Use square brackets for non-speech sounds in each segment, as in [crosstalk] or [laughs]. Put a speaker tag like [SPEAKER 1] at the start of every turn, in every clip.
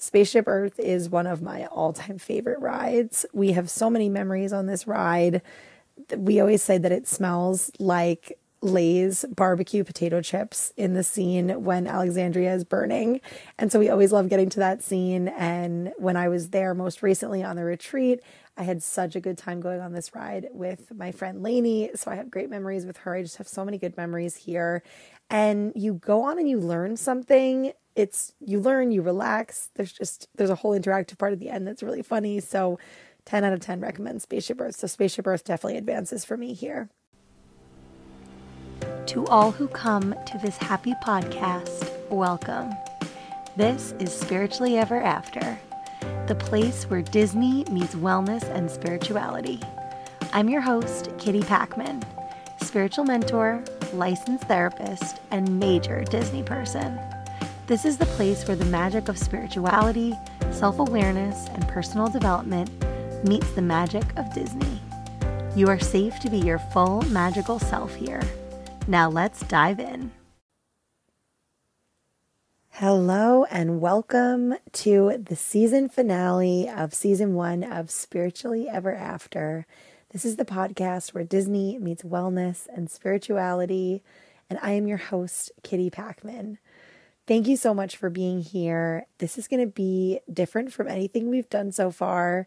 [SPEAKER 1] Spaceship Earth is one of my all time favorite rides. We have so many memories on this ride. We always say that it smells like Lay's barbecue potato chips in the scene when Alexandria is burning. And so we always love getting to that scene. And when I was there most recently on the retreat, I had such a good time going on this ride with my friend Lainey. So I have great memories with her. I just have so many good memories here. And you go on and you learn something. It's you learn, you relax. There's just there's a whole interactive part at the end that's really funny. So 10 out of 10 recommend Spaceship Earth. So Spaceship Earth definitely advances for me here.
[SPEAKER 2] To all who come to this happy podcast, welcome. This is Spiritually Ever After, the place where Disney meets wellness and spirituality. I'm your host, Kitty Packman, spiritual mentor, licensed therapist, and major Disney person. This is the place where the magic of spirituality, self awareness, and personal development meets the magic of Disney. You are safe to be your full magical self here. Now let's dive in.
[SPEAKER 1] Hello, and welcome to the season finale of season one of Spiritually Ever After. This is the podcast where Disney meets wellness and spirituality, and I am your host, Kitty Packman. Thank you so much for being here. This is going to be different from anything we've done so far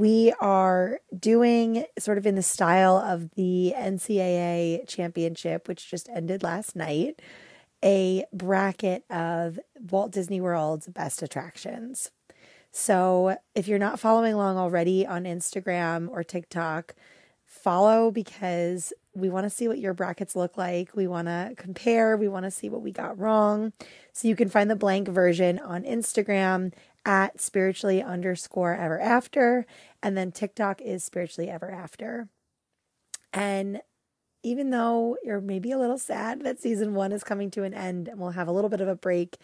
[SPEAKER 1] we are doing sort of in the style of the NCAA championship, which just ended last night, a bracket of Walt Disney World's best attractions. So if you're not following along already on Instagram or TikTok, follow because we want to see what your brackets look like. We want to compare. We want to see what we got wrong. So you can find the blank version on Instagram at spiritually underscore ever after. And then TikTok is spiritually ever after. And even though you're maybe a little sad that season one is coming to an end and we'll have a little bit of a break,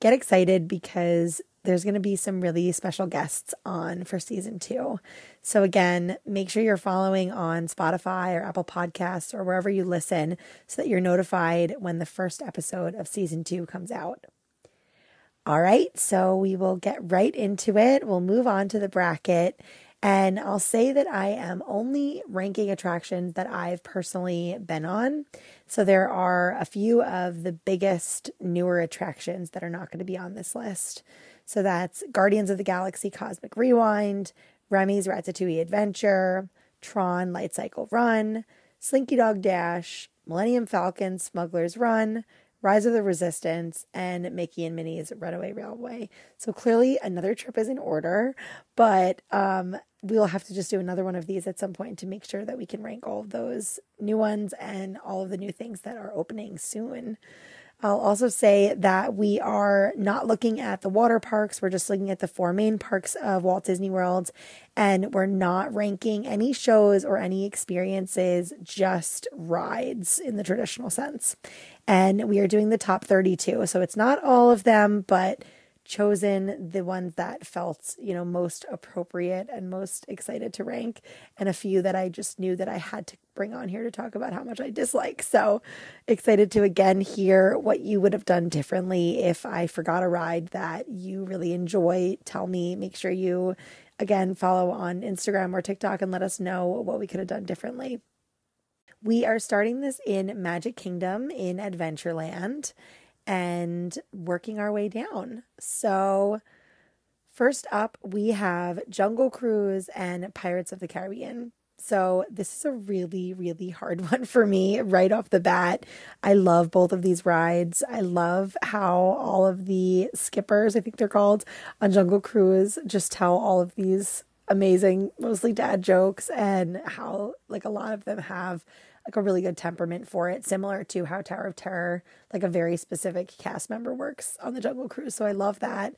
[SPEAKER 1] get excited because there's going to be some really special guests on for season two. So, again, make sure you're following on Spotify or Apple Podcasts or wherever you listen so that you're notified when the first episode of season two comes out. All right, so we will get right into it. We'll move on to the bracket. And I'll say that I am only ranking attractions that I've personally been on. So there are a few of the biggest, newer attractions that are not going to be on this list. So that's Guardians of the Galaxy Cosmic Rewind, Remy's Ratatouille Adventure, Tron Light Cycle Run, Slinky Dog Dash, Millennium Falcon Smuggler's Run, Rise of the Resistance, and Mickey and Minnie's Runaway Railway. So clearly another trip is in order, but um, we'll have to just do another one of these at some point to make sure that we can rank all of those new ones and all of the new things that are opening soon. I'll also say that we are not looking at the water parks. We're just looking at the four main parks of Walt Disney World. And we're not ranking any shows or any experiences, just rides in the traditional sense. And we are doing the top 32. So it's not all of them, but chosen the ones that felt, you know, most appropriate and most excited to rank, and a few that I just knew that I had to bring on here to talk about how much I dislike. So excited to again hear what you would have done differently if I forgot a ride that you really enjoy. Tell me, make sure you again follow on Instagram or TikTok and let us know what we could have done differently. We are starting this in Magic Kingdom in Adventureland and working our way down. So, first up, we have Jungle Cruise and Pirates of the Caribbean. So, this is a really, really hard [laughs] one for me right off the bat. I love both of these rides. I love how all of the skippers, I think they're called, on Jungle Cruise just tell all of these amazing, mostly dad jokes, and how, like, a lot of them have like a really good temperament for it, similar to how Tower of Terror, like a very specific cast member works on the Jungle Cruise. So I love that.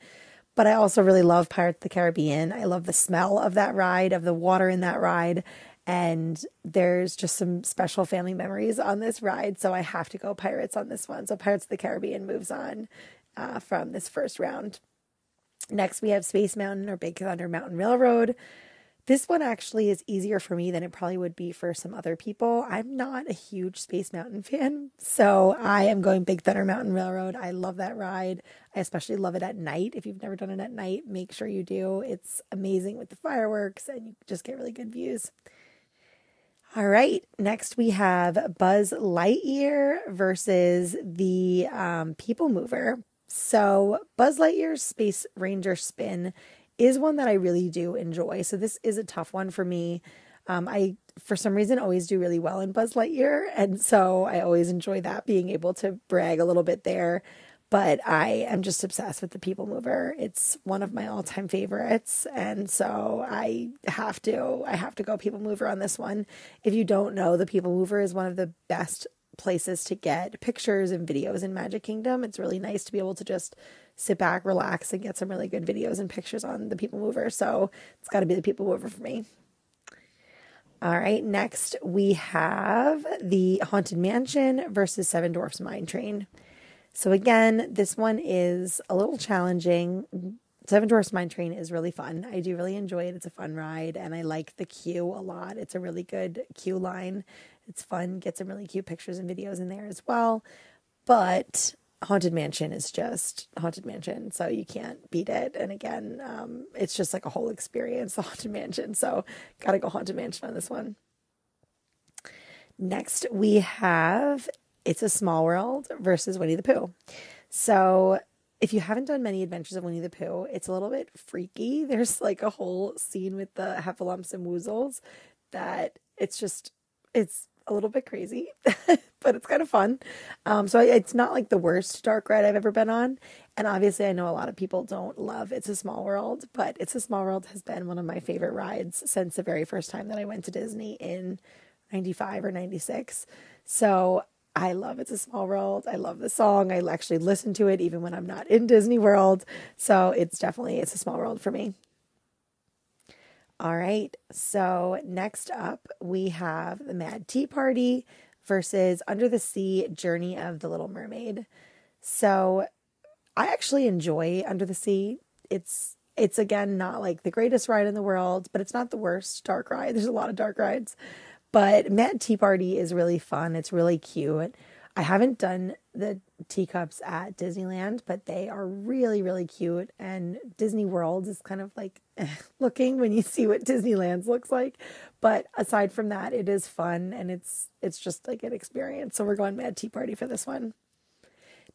[SPEAKER 1] But I also really love Pirates of the Caribbean. I love the smell of that ride, of the water in that ride. And there's just some special family memories on this ride. So I have to go Pirates on this one. So Pirates of the Caribbean moves on uh, from this first round. Next, we have Space Mountain or Big Thunder Mountain Railroad. This one actually is easier for me than it probably would be for some other people. I'm not a huge Space Mountain fan, so I am going Big Thunder Mountain Railroad. I love that ride. I especially love it at night. If you've never done it at night, make sure you do. It's amazing with the fireworks and you just get really good views. All right, next we have Buzz Lightyear versus the um, People Mover. So, Buzz Lightyear's Space Ranger spin is one that I really do enjoy. So this is a tough one for me. Um, I, for some reason, always do really well in Buzz Lightyear. And so I always enjoy that, being able to brag a little bit there. But I am just obsessed with the People Mover. It's one of my all time favorites. And so I have to, I have to go People Mover on this one. If you don't know, the People Mover is one of the best places to get pictures and videos in Magic Kingdom. It's really nice to be able to just sit back, relax, and get some really good videos and pictures on the People Mover. So it's got to be the People Mover for me. All right, next we have the Haunted Mansion versus Seven Dwarfs Mine Train. So again, this one is a little challenging. Seven Dwarfs Mine Train is really fun. I do really enjoy it. It's a fun ride, and I like the queue a lot. It's a really good queue line. It's fun. Get some really cute pictures and videos in there as well. But Haunted Mansion is just Haunted Mansion, so you can't beat it. And again, um, it's just like a whole experience, [laughs] the Haunted Mansion. So gotta go Haunted Mansion on this one. Next, we have It's a Small World versus Winnie the Pooh. So if you haven't done many adventures of Winnie the Pooh, it's a little bit freaky. [laughs] There's like a whole scene with the heffalumps and woozles that it's just it's a little bit crazy, [laughs] but it's kind of fun. Um, so it's not like the worst dark ride I've ever been on. And obviously, I know a lot of people don't love It's a Small World, but It's a Small World has been one of my favorite rides since the very first time that I went to Disney in 95 or 96. So I love It's a Small World. I love the song. I actually listen to it even when I'm not in Disney World. So it's definitely It's a Small World for me. All right. So next up, we have the Mad Tea Party versus Under the Sea Journey of the Little Mermaid. So I actually enjoy Under the Sea. It's it's again not like the greatest ride in the world, but it's not the worst dark ride. [laughs] There's a lot of dark rides. But Mad Tea Party is really fun. It's really cute. I haven't done the teacups at Disneyland, but they are really, really cute. And Disney World is kind of like [laughs] looking when you see what Disneyland looks like. But aside from that, it is fun and it's it's just like an experience. So we're going Mad Tea Party for this one.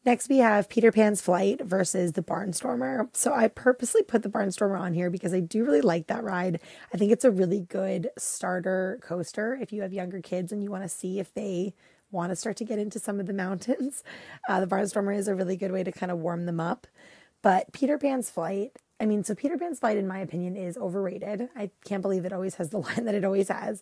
[SPEAKER 1] Next, we have Peter Pan's Flight versus the Barnstormer. So I purposely put the Barnstormer on here because I do really like that ride. I think it's a really good starter coaster if you have younger kids and you want to see if they want to start to get into some of the mountains. [laughs] Uh, the Barnstormer is a really good way to kind of warm them up. But Peter Pan's Flight, I mean, so Peter Pan's Flight, in my opinion, is overrated. I can't believe it always has the [laughs] line that it always has.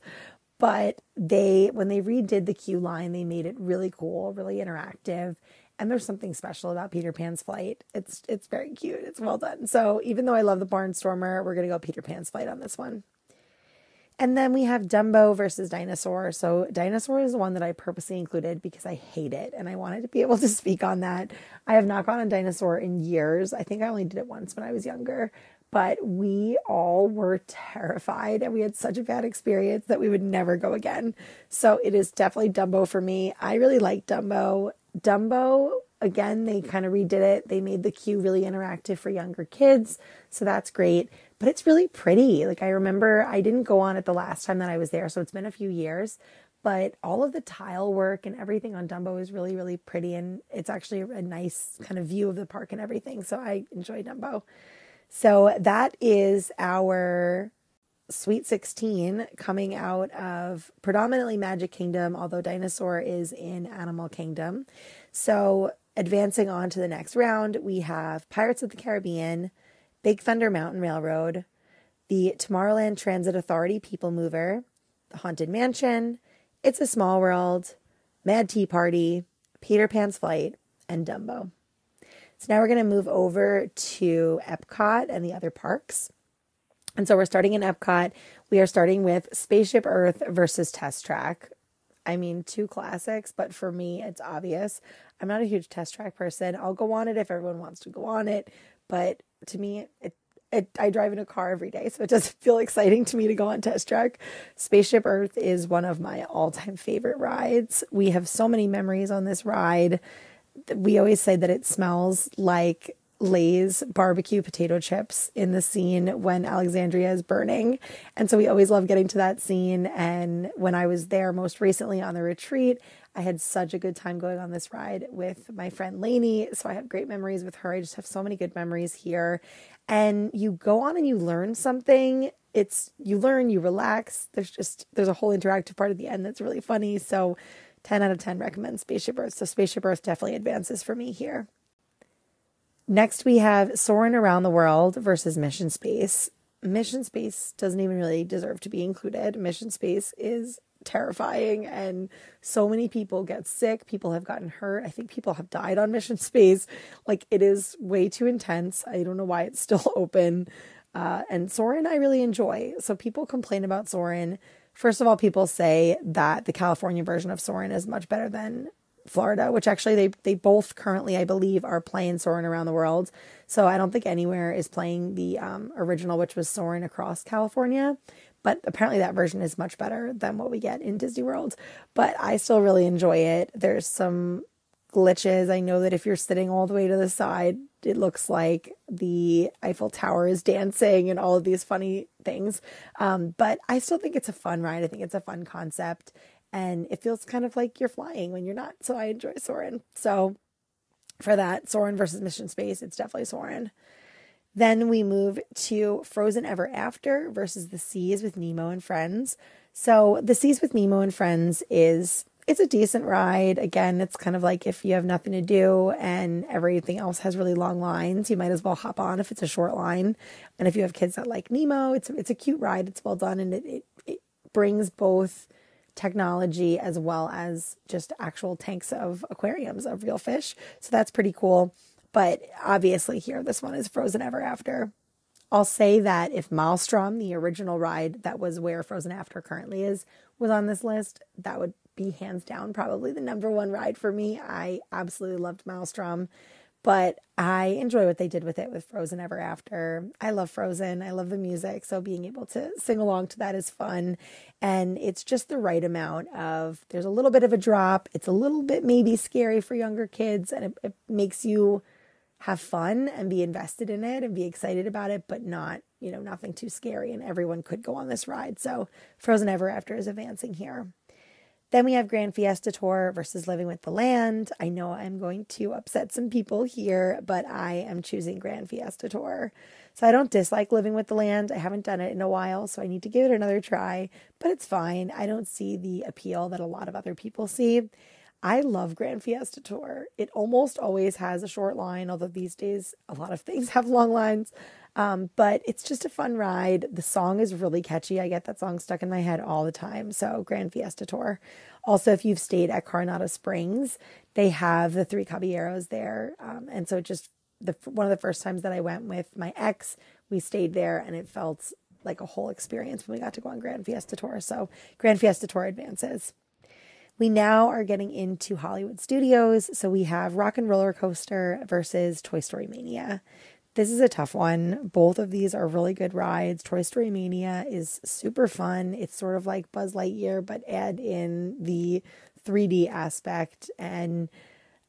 [SPEAKER 1] But they, when they redid the queue line, they made it really cool, really interactive. And there's something special about Peter Pan's flight. It's it's very cute. It's well done. So even though I love the Barnstormer, we're gonna go Peter Pan's flight on this one. And then we have Dumbo versus Dinosaur. So Dinosaur is the one that I purposely included because I hate it and I wanted to be able to speak on that. I have not gone on Dinosaur in years. I think I only did it once when I was younger, but we all were terrified and we had such a bad experience that we would never go again. So it is definitely Dumbo for me. I really like Dumbo. Dumbo again, they kind of redid it. They made the queue really interactive for younger kids. So that's great but it's really pretty. Like I remember I didn't go on it the last time that I was there, so it's been a few years, but all of the tile work and everything on Dumbo is really really pretty and it's actually a nice kind of view of the park and everything. So I enjoy Dumbo. So that is our Sweet 16 coming out of predominantly Magic Kingdom, although Dinosaur is in Animal Kingdom. So advancing on to the next round, we have Pirates of the Caribbean, Big Thunder Mountain Railroad, the Tomorrowland Transit Authority People Mover, the Haunted Mansion, It's a Small World, Mad Tea Party, Peter Pan's Flight, and Dumbo. So now we're going to move over to Epcot and the other parks. And so we're starting in Epcot. We are starting with Spaceship Earth versus Test Track. I mean, two classics, but for me, it's obvious. I'm not a huge test track person. I'll go on it if everyone wants to go on it, but to me, it it, I drive in a car every day, so it doesn't [laughs] feel exciting to me to go on Test Track. Spaceship Earth is one of my all time favorite rides. We have so many memories on this ride. We always say that it smells like Lay's barbecue potato chips in the scene when Alexandria is burning. And so we always love getting to that scene. And when I was there most recently on the retreat, I had such a good time going on this ride with my friend Lainey. So I have great memories with her. I just have so many good memories here. And you go on and you learn something. It's you learn, you relax. There's just there's a whole interactive part at the end that's really funny. So 10 out of 10 recommend Spaceship Earth. So Spaceship Earth definitely advances for me here. Next, we have Soarin' Around the World versus Mission Space. Mission Space doesn't even really deserve to be included. Mission Space is terrifying and so many people get sick. People have gotten hurt. I think people have died on mission [laughs] space. Like it is way too intense. I don't know why it's still [laughs] open. Uh, and soarin' i really enjoy. So people complain about soarin' first of all people say that the california version of soarin' is much better than Florida, which actually they they both currently I believe are playing Soarin' around the world. So I don't think anywhere is playing the um, original, which was Soarin' across California. But apparently that version is much better than what we get in Disney World. But I still really enjoy it. There's some glitches. I know that if you're sitting all the way to the side, it looks like the Eiffel Tower is dancing and all of these funny things. Um, but I still think it's a fun ride. I think it's a fun concept and it feels kind of like you're flying when you're not. So I enjoy Soarin'. So for that, Soarin' versus Mission Space, it's definitely Soarin'. Then we move to Frozen Ever After versus The Seas with Nemo and Friends. So The Seas with Nemo and Friends is it's a decent ride. Again, it's kind of like if you have nothing to do and everything else has really long lines, you might as well hop on if it's a short line. And if you have kids that like Nemo, it's it's a cute ride. It's well done and it, it, it brings both technology as well as just actual tanks of aquariums of real fish. So that's pretty cool. But obviously, here, this one is Frozen Ever After. I'll say that if Maelstrom, the original ride that was where Frozen After currently is, was on this list, that would be hands down probably the number one ride for me. I absolutely loved Maelstrom but I enjoy what they did with it with Frozen Ever After. I love Frozen. I love the music. So being able to sing along to that is fun. And it's just the right amount of there's a little bit of a drop. It's a little bit maybe scary for younger kids and it, it makes you have fun and be invested in it and be excited about it, but not, you know, nothing too scary. And everyone could go on this ride. So Frozen Ever After is advancing here. Then we have Grand Fiesta Tour versus Living with the Land. I know I'm going to upset some people here, but I am choosing Grand Fiesta Tour. So I don't dislike Living with the Land. I haven't done it in a while, so I need to give it another try, but it's fine. I don't see the appeal that a lot of other people see. I love Grand Fiesta Tour. It almost always has a short line, although these days a lot of things [laughs] have long lines. Um, but it's just a fun ride. The song is really catchy. I get that song stuck in my head all the time. So, Grand Fiesta Tour. Also, if you've stayed at Coronado Springs, they have the Three Caballeros there. Um, and so, just the one of the first times that I went with my ex, we stayed there and it felt like a whole experience when we got to go on Grand Fiesta Tour. So, Grand Fiesta Tour advances. We now are getting into Hollywood Studios. So we have Rock and Roller Coaster versus Toy Story Mania. This is a tough one. Both of these are really good rides. Toy Story Mania is super fun. It's sort of like Buzz Lightyear, but add in the 3D aspect. And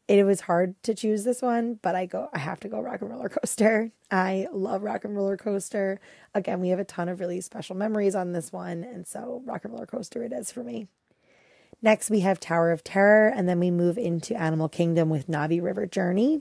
[SPEAKER 1] it was hard to choose this one, but I go I have to go Rock and Roller Coaster. [laughs] I love Rock and Roller Coaster. Again, we have a ton of really special memories on this one, and so Rock and Roller Coaster it is for me. Next, we have Tower of Terror, and then we move into Animal Kingdom with Na'vi River Journey.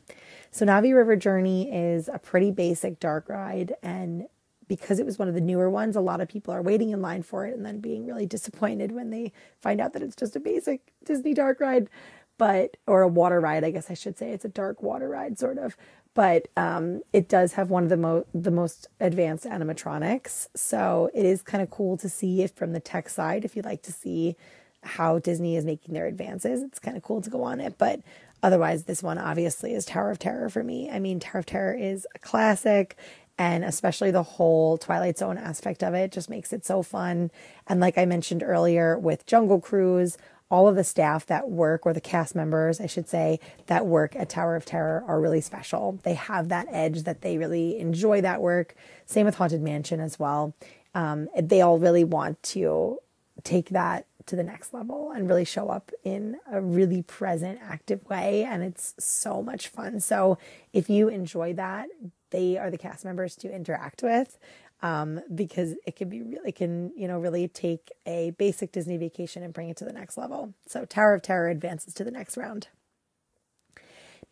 [SPEAKER 1] So, Na'vi River Journey is a pretty basic dark ride, and because it was one of the newer ones, a lot of people are waiting in line for it and then being really disappointed when they find out that it's just a basic Disney dark ride, but or a water ride, I guess I should say. It's a dark water ride, sort of but um, it does have one of the most the most advanced animatronics. So it is kind of cool to see it from the tech side. If you'd like to see how Disney is making their advances. It's kind of cool to go on it, but otherwise, this one obviously is Tower of Terror for me. I mean, Tower of Terror is a classic, and especially the whole Twilight Zone aspect of it just makes it so fun. And like I mentioned earlier with Jungle Cruise, all of the staff that work, or the cast members, I should say, that work at Tower of Terror are really special. They have that edge that they really enjoy that work. Same with Haunted Mansion as well. Um, they all really want to take that to the next level and really show up in a really present, active way. And it's so much fun. So if you enjoy that, they are the cast members to interact with. Um, because it can be really can you know really take a basic Disney vacation and bring it to the next level. So Tower of Terror advances to the next round.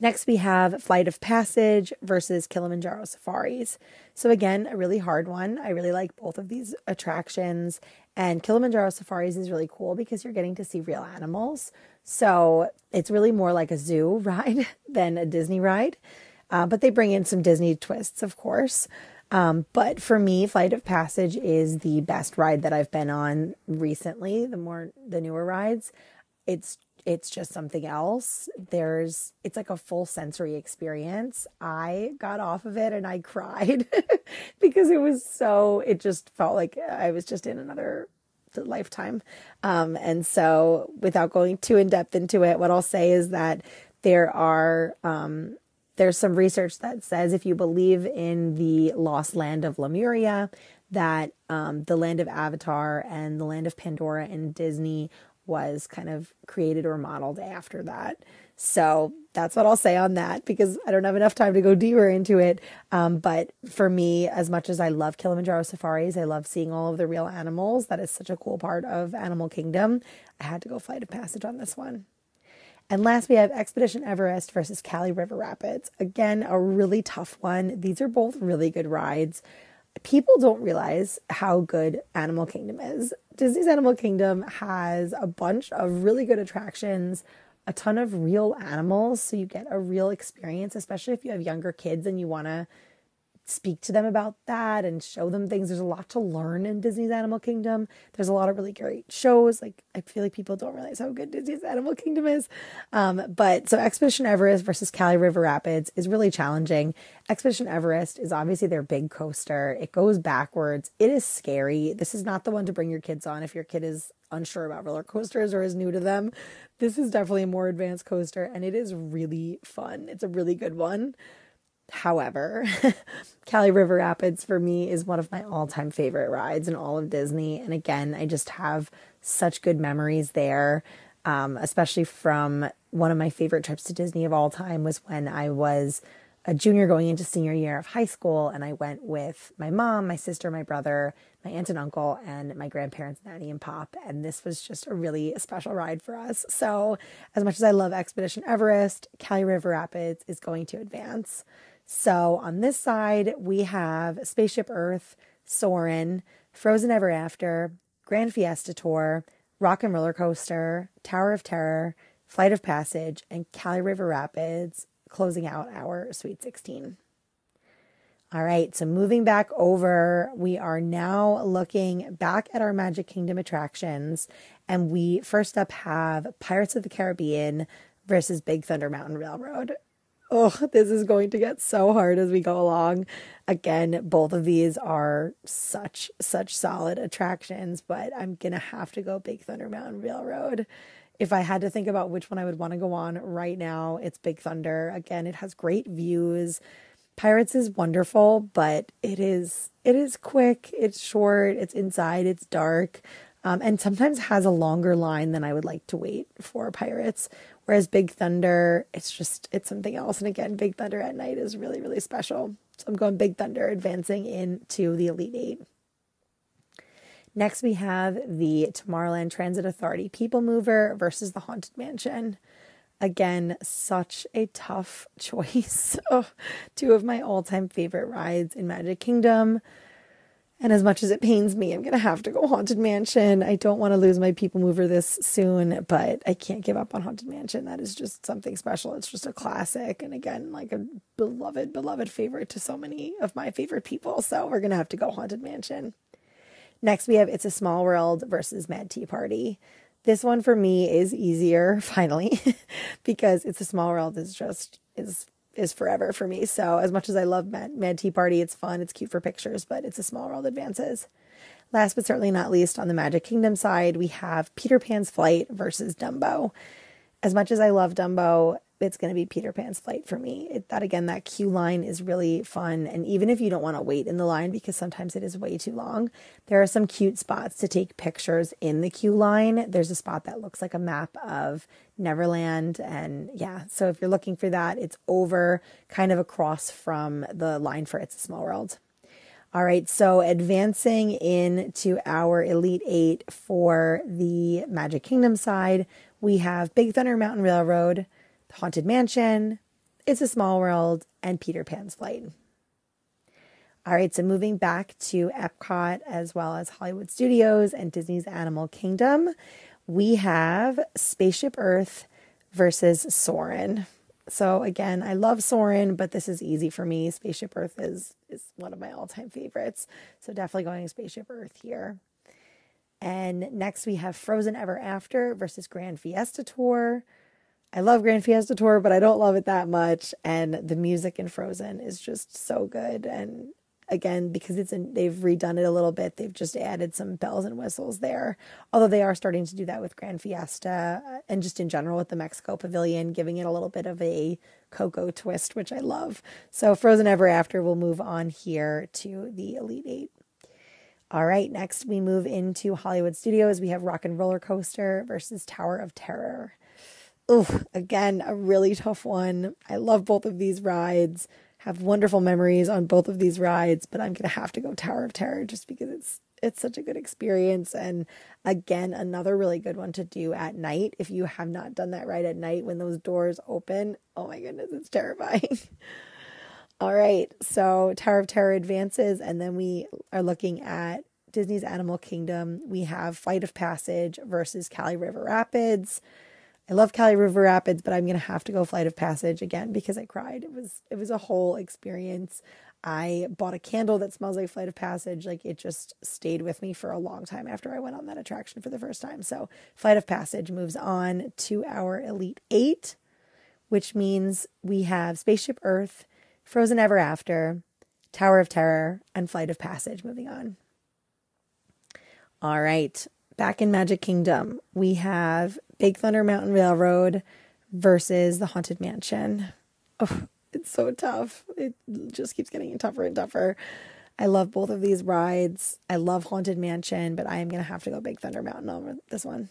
[SPEAKER 1] Next, we have Flight of Passage versus Kilimanjaro Safaris. So, again, a really hard one. I really like both of these attractions. And Kilimanjaro Safaris is really cool because you're getting to see real animals. So, it's really more like a zoo [laughs] ride than a Disney ride. Uh, but they bring in some Disney twists, of course. Um, but for me, Flight of Passage is the best ride that I've been on recently. The more the newer rides, it's it's just something else. There's, it's like a full sensory experience. I got off of it and I [laughs] cried because it was so, it just felt like I was just in another lifetime. Um, and so without going too in depth into it, what I'll say is that there are, um, there's some research that says if you believe in the lost land of Lemuria, that um, the land of Avatar and the land of Pandora and Disney was kind of created or modeled after that. So that's what I'll say on that because I don't have enough time to go deeper into it. Um, but for me, as much as I love Kilimanjaro safaris, I love seeing all of the real animals. That is such a cool part of Animal Kingdom. I had to go Flight of Passage on this one. And last, we have Expedition Everest versus Kali River Rapids. Again, a really tough one. These are both really good rides people don't realize how good Animal Kingdom is. Disney's Animal Kingdom has a bunch of really good attractions, a ton of real animals, so you get a real experience, especially if you have younger kids and you want to speak to them about that and show them things. There's a lot to learn in Disney's Animal Kingdom. There's a lot of really great shows. Like I feel like people don't realize how good Disney's Animal Kingdom is. Um, but so Expedition Everest versus Kali River Rapids is really challenging. Expedition Everest is obviously their big coaster. It goes backwards. It is scary. This is not the one to bring your kids on if your kid is unsure about roller coasters or is new to them. This is definitely a more advanced coaster and it is really fun. It's a really good one. However, [laughs] Kali River Rapids for me is one of my all time favorite rides in all of Disney. And again, I just have such good memories there, um, especially from one of my favorite trips to Disney of all time was when I was a junior going into senior year of high school. And I went with my mom, my sister, my brother, my aunt and uncle, and my grandparents, Nanny and Pop. And this was just a really special ride for us. So, as much as I love Expedition Everest, Kali River Rapids is going to advance. So on this side, we have Spaceship Earth, Soarin', Frozen Ever After, Grand Fiesta Tour, Rock and Roller Coaster, Tower of Terror, Flight of Passage, and Kali River Rapids, closing out our Sweet 16. All right, so moving back over, we are now looking back at our Magic Kingdom attractions. And we first up have Pirates of the Caribbean versus Big Thunder Mountain Railroad oh, this is going to get so hard as we go along. Again, both of these are such, such solid attractions, but I'm going to have to go Big Thunder Mountain Railroad. If I had to think about which one I would want to go on right now, it's Big Thunder. Again, it has great views. Pirates is wonderful, but it is it is quick, it's short, it's inside, it's dark. Um, and sometimes has a longer line than I would like to wait for Pirates. Whereas Big Thunder, it's just, it's something else. And again, Big Thunder at night is really, really special. So I'm going Big Thunder advancing into the Elite Eight. Next, we have the Tomorrowland Transit Authority People Mover versus the Haunted Mansion. Again, such a tough [laughs] choice. oh, [laughs] two of my all time favorite rides in Magic Kingdom. And as much as it pains me, I'm going to have to go Haunted Mansion. I don't want to lose my people mover this soon, but I can't give up on Haunted Mansion. That is just something special. It's just a classic. And again, like a beloved, beloved favorite to so many of my favorite people. So we're going to have to go Haunted Mansion. Next, we have It's a Small World versus Mad Tea Party. This one for me is easier, [laughs] finally, because It's a Small World is just, is is forever for me. So as much as I love Mad, Mad Tea Party, it's fun, it's cute for pictures, but it's a small world advances. Last but certainly not least, on the Magic Kingdom side, we have Peter Pan's Flight versus Dumbo. As much as I love Dumbo, it's going to be Peter Pan's flight for me. It, that again, that queue line is really fun. And even if you don't want to wait in the line because sometimes it is way too long, there are some cute spots to take pictures in the queue line. There's a spot that looks like a map of Neverland. And yeah, so if you're looking for that, it's over kind of across from the line for It's a Small World. All right, so advancing into our Elite Eight for the Magic Kingdom side, we have Big Thunder Mountain Railroad. Haunted Mansion, It's a Small World, and Peter Pan's Flight. All right, so moving back to Epcot as well as Hollywood Studios and Disney's Animal Kingdom, we have Spaceship Earth versus Soarin'. So again, I love Soarin', but this is easy for me. Spaceship Earth is is one of my all-time favorites. So definitely going Spaceship Earth here. And next we have Frozen Ever After versus Grand Fiesta Tour. I love Grand Fiesta Tour, but I don't love it that much. And the music in Frozen is just so good. And again, because it's in, they've redone it a little bit, they've just added some bells and whistles there. Although they are starting to do that with Grand Fiesta uh, and just in general with the Mexico Pavilion, giving it a little bit of a Coco twist, which I love. So Frozen Ever After will move on here to the Elite Eight. All right, next we move into Hollywood Studios. We have Rock and Roller Coaster versus Tower of Terror. Again, a really tough one. I love both of these rides. Have wonderful memories on both of these rides, but I'm gonna have to go Tower of Terror just because it's it's such a good experience. And again another really good one to do at night. If you have not done that ride at night when those doors open oh my goodness it's terrifying. [laughs] All right so tower of terror advances and then we are looking at disney's animal kingdom. We have flight of passage versus Kali river rapids I love Kali River Rapids, but I'm gonna have to go Flight of Passage again because I cried. It was it was a whole experience. I bought a candle that smells like Flight of Passage. Like it just stayed with me for a long time after I went on that attraction for the first time. So Flight of Passage moves on to our Elite Eight, which means we have Spaceship Earth, Frozen Ever After, Tower of Terror, and Flight of Passage moving on. All right, back in Magic Kingdom, we have Big Thunder Mountain Railroad versus the Haunted Mansion. Oh, it's so tough. It just keeps getting tougher and tougher. I love both of these rides. I love Haunted Mansion, but I am going to have to go Big Thunder Mountain over this one.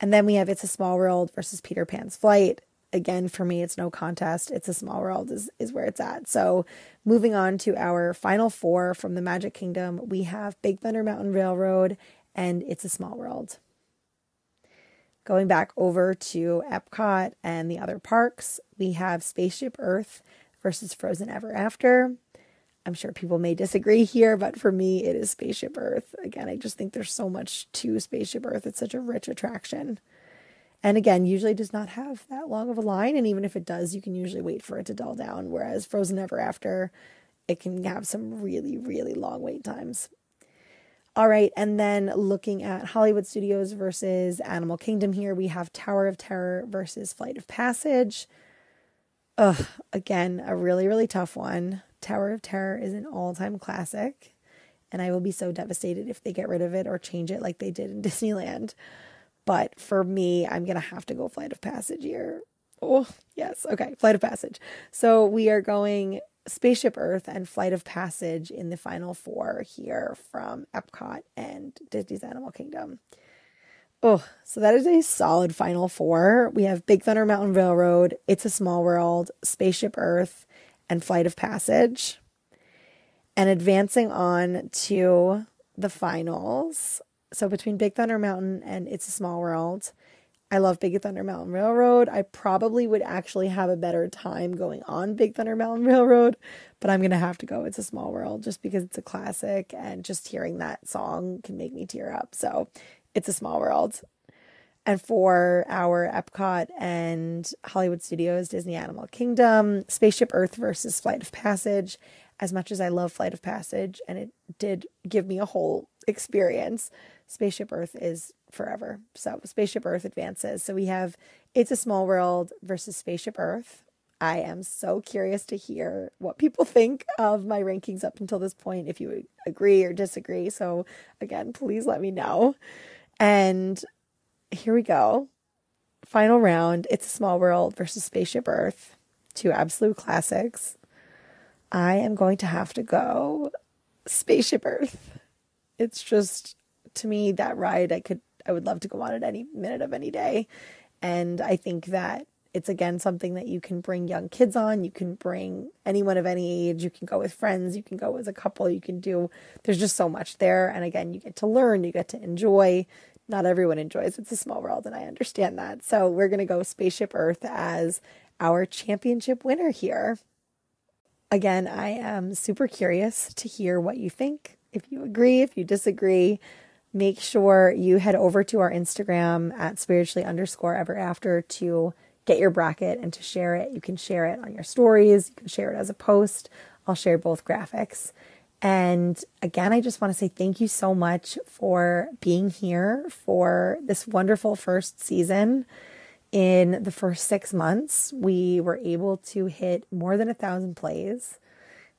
[SPEAKER 1] And then we have It's a Small World versus Peter Pan's Flight. Again, for me, it's no contest. It's a Small World is, is where it's at. So, moving on to our final four from the Magic Kingdom, we have Big Thunder Mountain Railroad and It's a Small World going back over to Epcot and the other parks, we have Spaceship Earth versus Frozen Ever After. I'm sure people may disagree here, but for me, it is Spaceship Earth. Again, I just think there's so much to Spaceship Earth. It's such a rich attraction. And again, usually does not have that long of a line. And even if it does, you can usually wait for it to dull down. Whereas Frozen Ever After, it can have some really, really long wait times. All right, and then looking at Hollywood Studios versus Animal Kingdom here, we have Tower of Terror versus Flight of Passage. Ugh, again, a really, really tough one. Tower of Terror is an all time classic, and I will be so devastated if they get rid of it or change it like they did in [laughs] Disneyland. But for me, I'm going to have to go Flight of Passage here. Oh, yes. Okay, Flight of Passage. So we are going Spaceship Earth and Flight of Passage in the final four here from Epcot and Disney's Animal Kingdom. Oh, so that is a solid final four. We have Big Thunder Mountain Railroad, It's a Small World, Spaceship Earth, and Flight of Passage. And advancing on to the finals. So between Big Thunder Mountain and It's a Small World, I love Big Thunder Mountain Railroad. I probably would actually have a better time going on Big Thunder Mountain Railroad, but I'm going to have to go It's a Small World just because it's a classic and just hearing that song can make me tear up. So, It's a Small World. And for our Epcot and Hollywood Studios Disney Animal Kingdom, Spaceship Earth versus Flight of Passage. As much as I love Flight of Passage and it did give me a whole experience, Spaceship Earth is forever. So Spaceship Earth advances. So we have It's a Small World versus Spaceship Earth. I am so curious to hear what people [laughs] think of my rankings up until this point, if you agree or disagree. So, again, please let me know. And here we go. Final round It's a Small World versus Spaceship Earth, two absolute classics. I am going to have to go Spaceship Earth. It's just, to me, that ride, I could, I would love to go on it any minute of any day. And I think that it's again something that you can bring young kids on. You can bring anyone of any age. You can go with friends. You can go as a couple. You can do, there's just so much there. And again, you get to learn, you get to enjoy. Not everyone enjoys It's a Small World, and I understand that. So we're going to go Spaceship Earth as our championship winner here. Again, I am super curious to hear what you think. If you agree, if you disagree, make sure you head over to our Instagram at spiritually underscore ever after to get your bracket and to share it. You can share it on your stories, you can share it as a post. I'll share both graphics. And again, I just want to say thank you so much for being here for this wonderful first season. In the first six months, we were able to hit more than a thousand plays.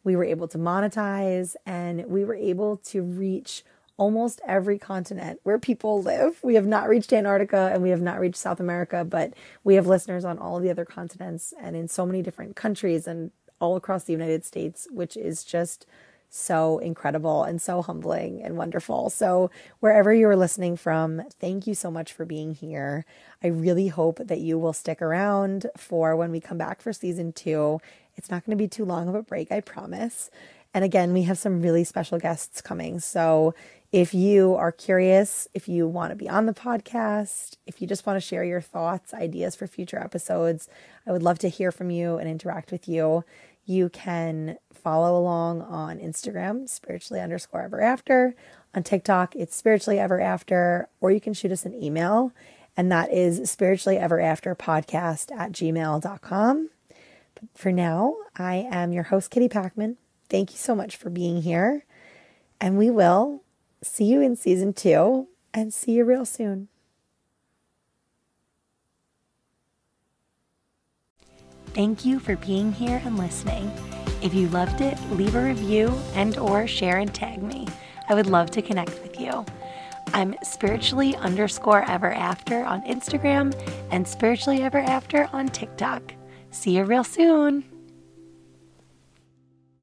[SPEAKER 1] We were able to monetize and we were able to reach almost every continent where people live. We have not reached Antarctica and we have not reached South America, but we have listeners on all the other continents and in so many different countries and all across the United States, which is just so incredible and so humbling and wonderful. So, wherever you're listening from, thank you so much for being here. I really hope that you will stick around for when we come back for season two. It's not going to be too long of a break, I promise. And again, we have some really special guests coming. So if you are curious, if you want to be on the podcast, if you just want to share your thoughts, ideas for future episodes, I would love to hear from you and interact with you. You can follow along on Instagram, spiritually underscore ever after. On TikTok, it's spiritually ever after, or you can shoot us an email, and that is spiritually ever after podcast at gmail.com. But for now, I am your host, Kitty Packman. Thank you so much for being here, and we will see you in season two and see you real soon.
[SPEAKER 2] Thank you for being here and listening. If you loved it, leave a review and or share and tag me. I would love to connect with you. I'm spiritually underscore ever after on Instagram and spiritually ever after on TikTok. See you real soon.